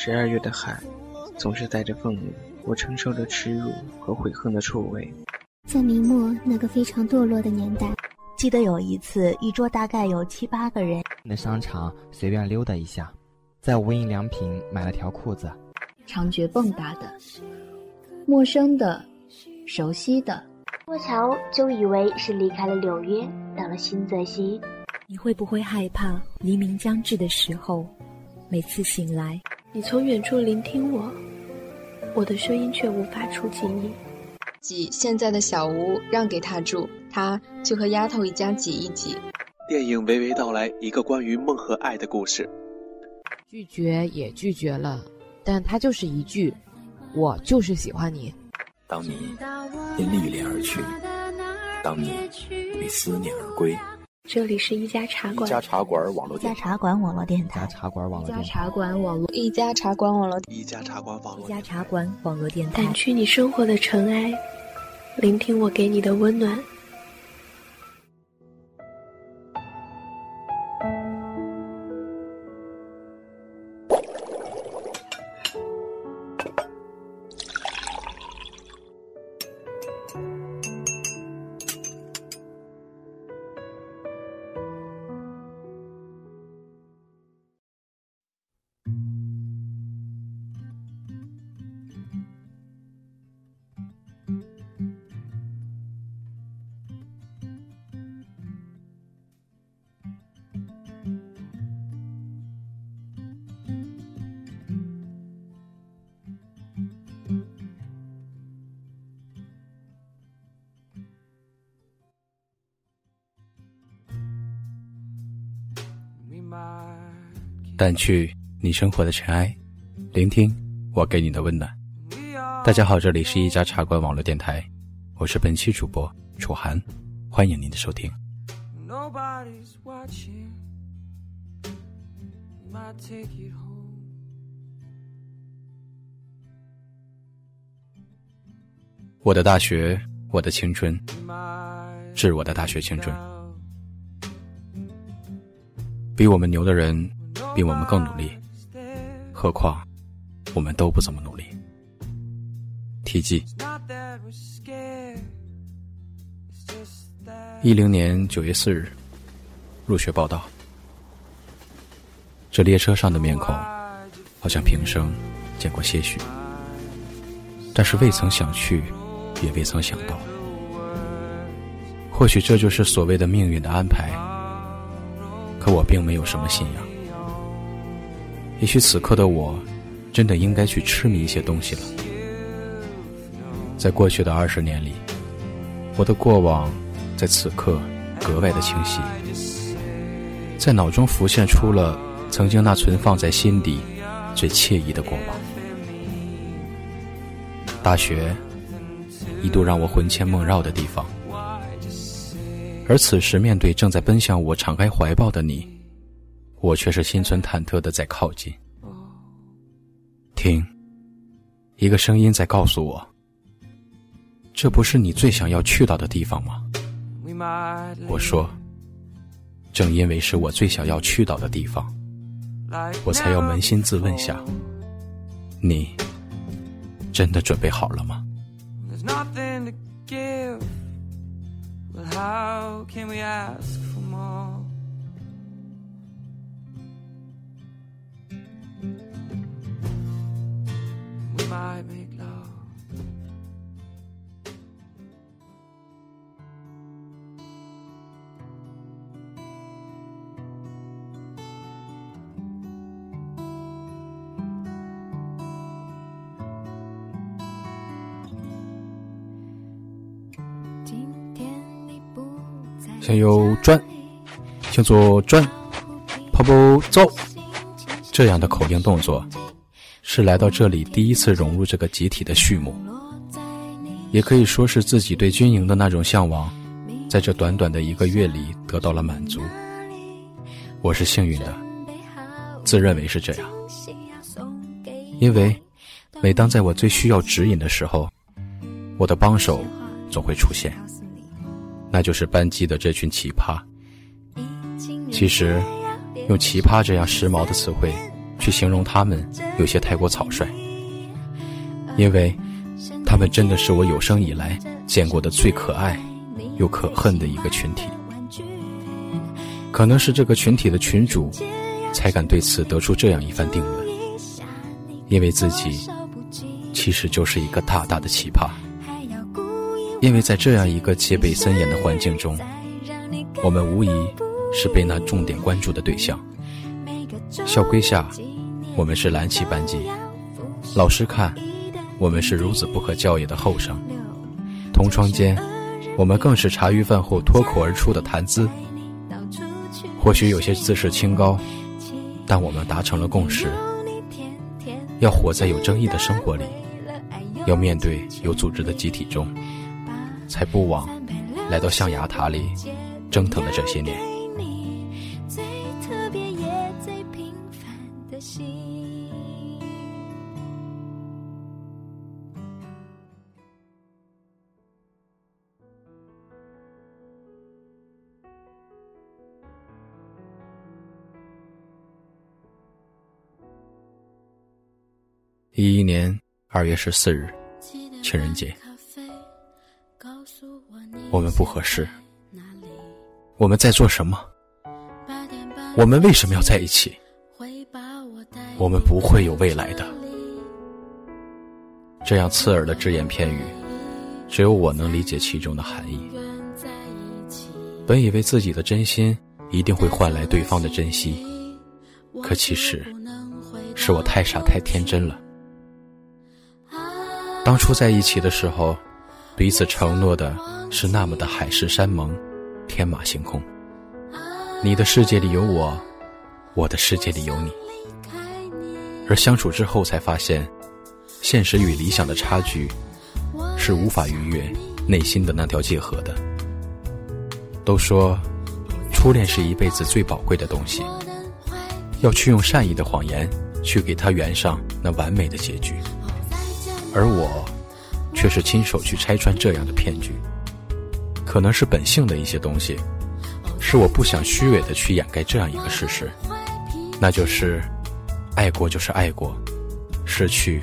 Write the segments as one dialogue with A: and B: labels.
A: 十二月的海，总是带着愤怒。我承受着耻辱和悔恨的臭味。
B: 在明末那个非常堕落的年代，
C: 记得有一次，一桌大概有七八个人，
D: 那商场随便溜达一下，在无印良品买了条裤子，
E: 长觉蹦跶的，陌生的，熟悉的，
F: 过桥就以为是离开了纽约，到了新泽西。
G: 你会不会害怕黎明将至的时候，每次醒来，
H: 你从远处聆听我，我的声音却无法触及你。
I: 挤现在的小屋让给他住，他就和丫头一家挤一挤。
J: 电影娓娓道来一个关于梦和爱的故事。
K: 拒绝也拒绝了，但他就是一句：“我就是喜欢你。”
L: 当你因历练而去，当你为思念而归。
H: 这里是一家茶馆，
L: 一家茶馆网络，
C: 一家茶馆网络电台，
D: 一家茶馆网络，
E: 一家茶馆网络，
I: 一家茶馆网络，
J: 一家茶馆网络，
G: 一家茶馆网络电台，
H: 掸去你生活的尘埃，聆听我给你的温暖。
L: 掸去你生活的尘埃，聆听我给你的温暖。大家好，这里是一家茶馆网络电台，我是本期主播楚涵，欢迎您的收听。我的大学，我的青春，致我的大学青春。比我们牛的人。比我们更努力，何况我们都不怎么努力。题记：一零年九月四日入学报道。这列车上的面孔，好像平生见过些许，但是未曾想去，也未曾想到。或许这就是所谓的命运的安排。可我并没有什么信仰。也许此刻的我，真的应该去痴迷一些东西了。在过去的二十年里，我的过往在此刻格外的清晰，在脑中浮现出了曾经那存放在心底最惬意的过往。大学一度让我魂牵梦绕的地方，而此时面对正在奔向我敞开怀抱的你。我却是心存忐忑的在靠近，听，一个声音在告诉我：这不是你最想要去到的地方吗？我说：正因为是我最想要去到的地方，我才要扪心自问下：你真的准备好了吗？My big love 向右转向左转，跑步走，这样的口令动作。是来到这里第一次融入这个集体的序幕，也可以说是自己对军营的那种向往，在这短短的一个月里得到了满足。我是幸运的，自认为是这样，因为每当在我最需要指引的时候，我的帮手总会出现，那就是班级的这群奇葩。其实，用“奇葩”这样时髦的词汇。去形容他们有些太过草率，因为，他们真的是我有生以来见过的最可爱又可恨的一个群体。可能是这个群体的群主，才敢对此得出这样一番定论，因为自己其实就是一个大大的奇葩。因为在这样一个戒备森严的环境中，我们无疑是被那重点关注的对象。校规下，我们是蓝旗班级；老师看，我们是孺子不可教也的后生；同窗间，我们更是茶余饭后脱口而出的谈资。或许有些自视清高，但我们达成了共识：要活在有争议的生活里，要面对有组织的集体中。才不枉来到象牙塔里蒸腾的这些年。一一年二月十四日，情人节。我们不合适。我们在做什么？我们为什么要在一起？我们不会有未来的。这样刺耳的只言片语，只有我能理解其中的含义。本以为自己的真心一定会换来对方的珍惜，可其实是我太傻太天真了。当初在一起的时候。彼此承诺的是那么的海誓山盟，天马行空。你的世界里有我，我的世界里有你。而相处之后才发现，现实与理想的差距，是无法逾越内心的那条界河的。都说，初恋是一辈子最宝贵的东西，要去用善意的谎言去给他圆上那完美的结局。而我。却是亲手去拆穿这样的骗局，可能是本性的一些东西，是我不想虚伪的去掩盖这样一个事实，那就是，爱过就是爱过，失去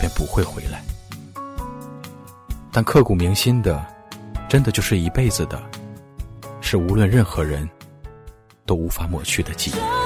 L: 便不会回来。但刻骨铭心的，真的就是一辈子的，是无论任何人都无法抹去的记忆。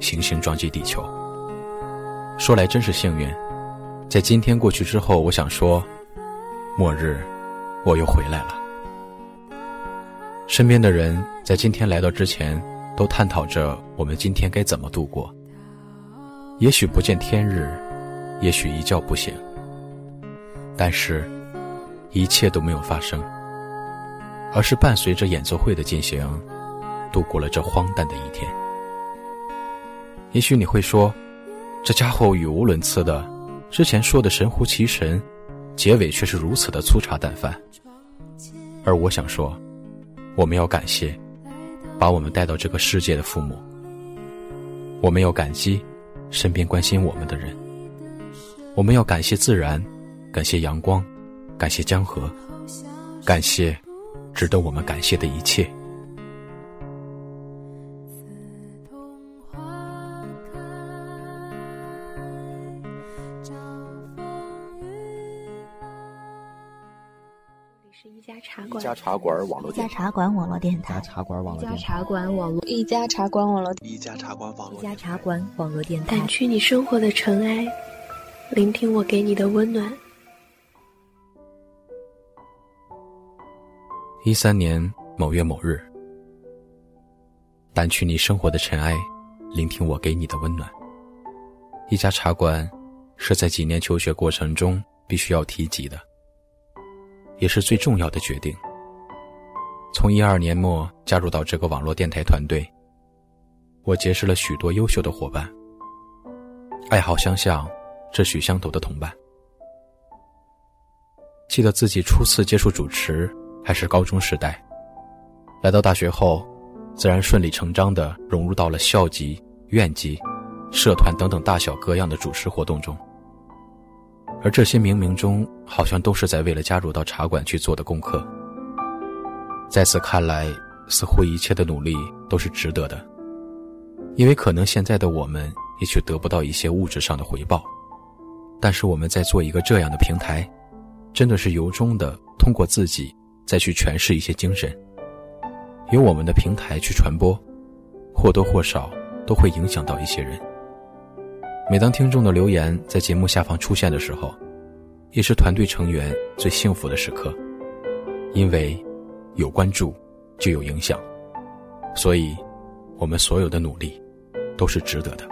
L: 行星撞击地球。说来真是幸运，在今天过去之后，我想说，末日，我又回来了。身边的人在今天来到之前，都探讨着我们今天该怎么度过。也许不见天日。也许一觉不醒，但是，一切都没有发生，而是伴随着演奏会的进行，度过了这荒诞的一天。也许你会说，这家伙语无伦次的，之前说的神乎其神，结尾却是如此的粗茶淡饭。而我想说，我们要感谢把我们带到这个世界的父母，我们要感激身边关心我们的人。我们要感谢自然，感谢阳光，感谢江河，感谢值得我们感谢的一切。
H: 一家茶馆，
M: 网络，
C: 一家茶馆网络电台，
D: 一家茶馆网络，
G: 一家茶馆网络，
I: 一家茶馆网络，
J: 一家茶馆网络，
G: 一家茶馆网络电台，
H: 掸去你生活的尘埃。聆听我给你的温暖。
L: 一三年某月某日，掸去你生活的尘埃，聆听我给你的温暖。一家茶馆，是在几年求学过程中必须要提及的，也是最重要的决定。从一二年末加入到这个网络电台团队，我结识了许多优秀的伙伴，爱好相像，志趣相投的同伴。记得自己初次接触主持还是高中时代，来到大学后，自然顺理成章地融入到了校级、院级、社团等等大小各样的主持活动中。而这些冥冥中，好像都是在为了加入到茶馆去做的功课。在此看来，似乎一切的努力都是值得的，因为可能现在的我们也许得不到一些物质上的回报，但是我们在做一个这样的平台。真的是由衷的通过自己再去诠释一些精神，由我们的平台去传播，或多或少都会影响到一些人。每当听众的留言在节目下方出现的时候，也是团队成员最幸福的时刻，因为有关注就有影响，所以我们所有的努力都是值得的。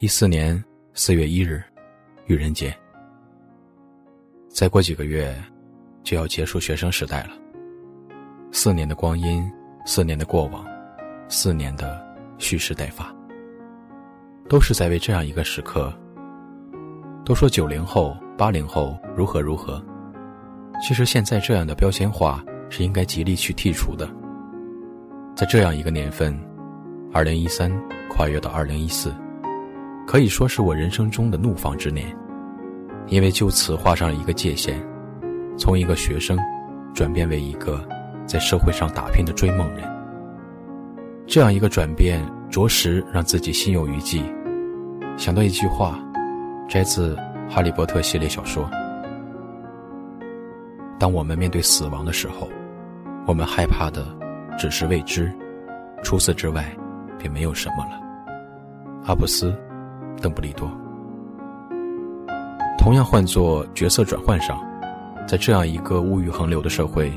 L: 一四年四月一日，愚人节。再过几个月，就要结束学生时代了。四年的光阴，四年的过往，四年的蓄势待发，都是在为这样一个时刻。都说九零后、八零后如何如何，其实现在这样的标签化是应该极力去剔除的。在这样一个年份，二零一三跨越到二零一四。可以说是我人生中的怒放之年，因为就此画上了一个界限，从一个学生转变为一个在社会上打拼的追梦人。这样一个转变，着实让自己心有余悸。想到一句话，摘自《哈利波特》系列小说：“当我们面对死亡的时候，我们害怕的只是未知，除此之外，便没有什么了。”阿布斯。邓布利多。同样换作角色转换上，在这样一个物欲横流的社会，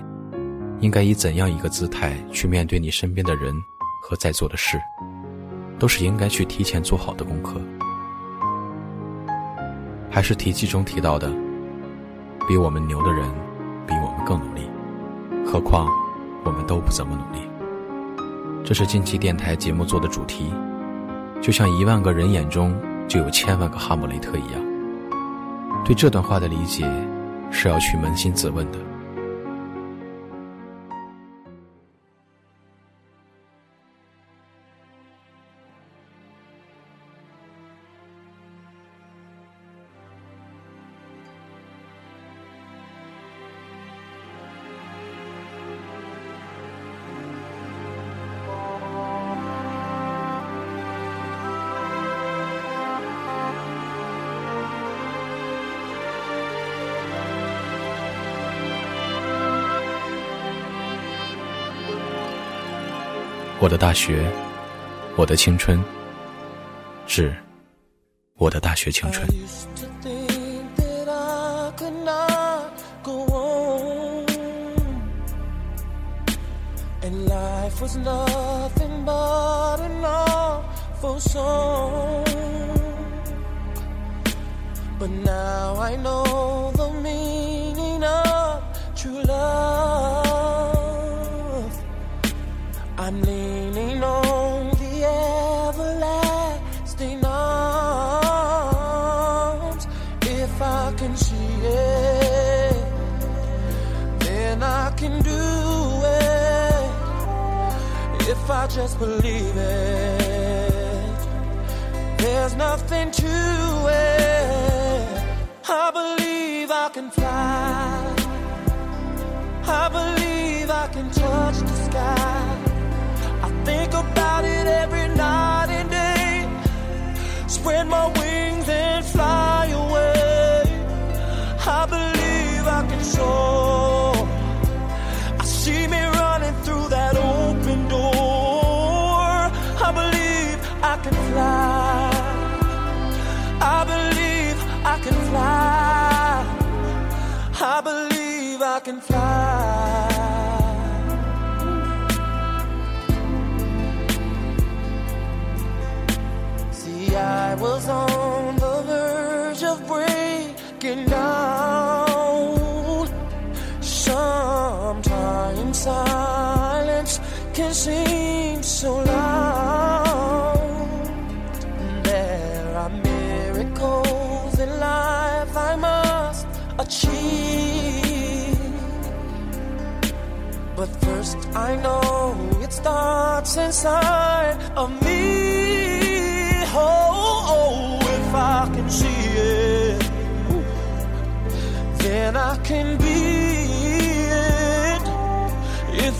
L: 应该以怎样一个姿态去面对你身边的人和在做的事，都是应该去提前做好的功课。还是题记中提到的，比我们牛的人，比我们更努力，何况我们都不怎么努力。这是近期电台节目做的主题，就像一万个人眼中。就有千万个哈姆雷特一样，对这段话的理解，是要去扪心自问的。我的大学，我的青春，是我的大学青春。
M: If I just believe it. There's nothing to it. I believe I can fly. I believe I can touch the sky. I think about it can seem so loud. There are miracles in life I must achieve. But first, I know it starts inside of me. Oh, oh, if I can see it, then I can be.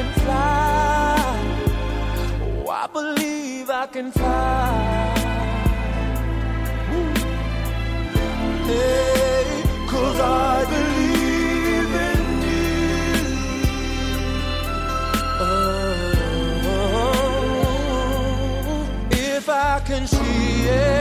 M: can fly. Oh, I believe I can fly. Hey, cause I believe in you. Oh, if I can see it.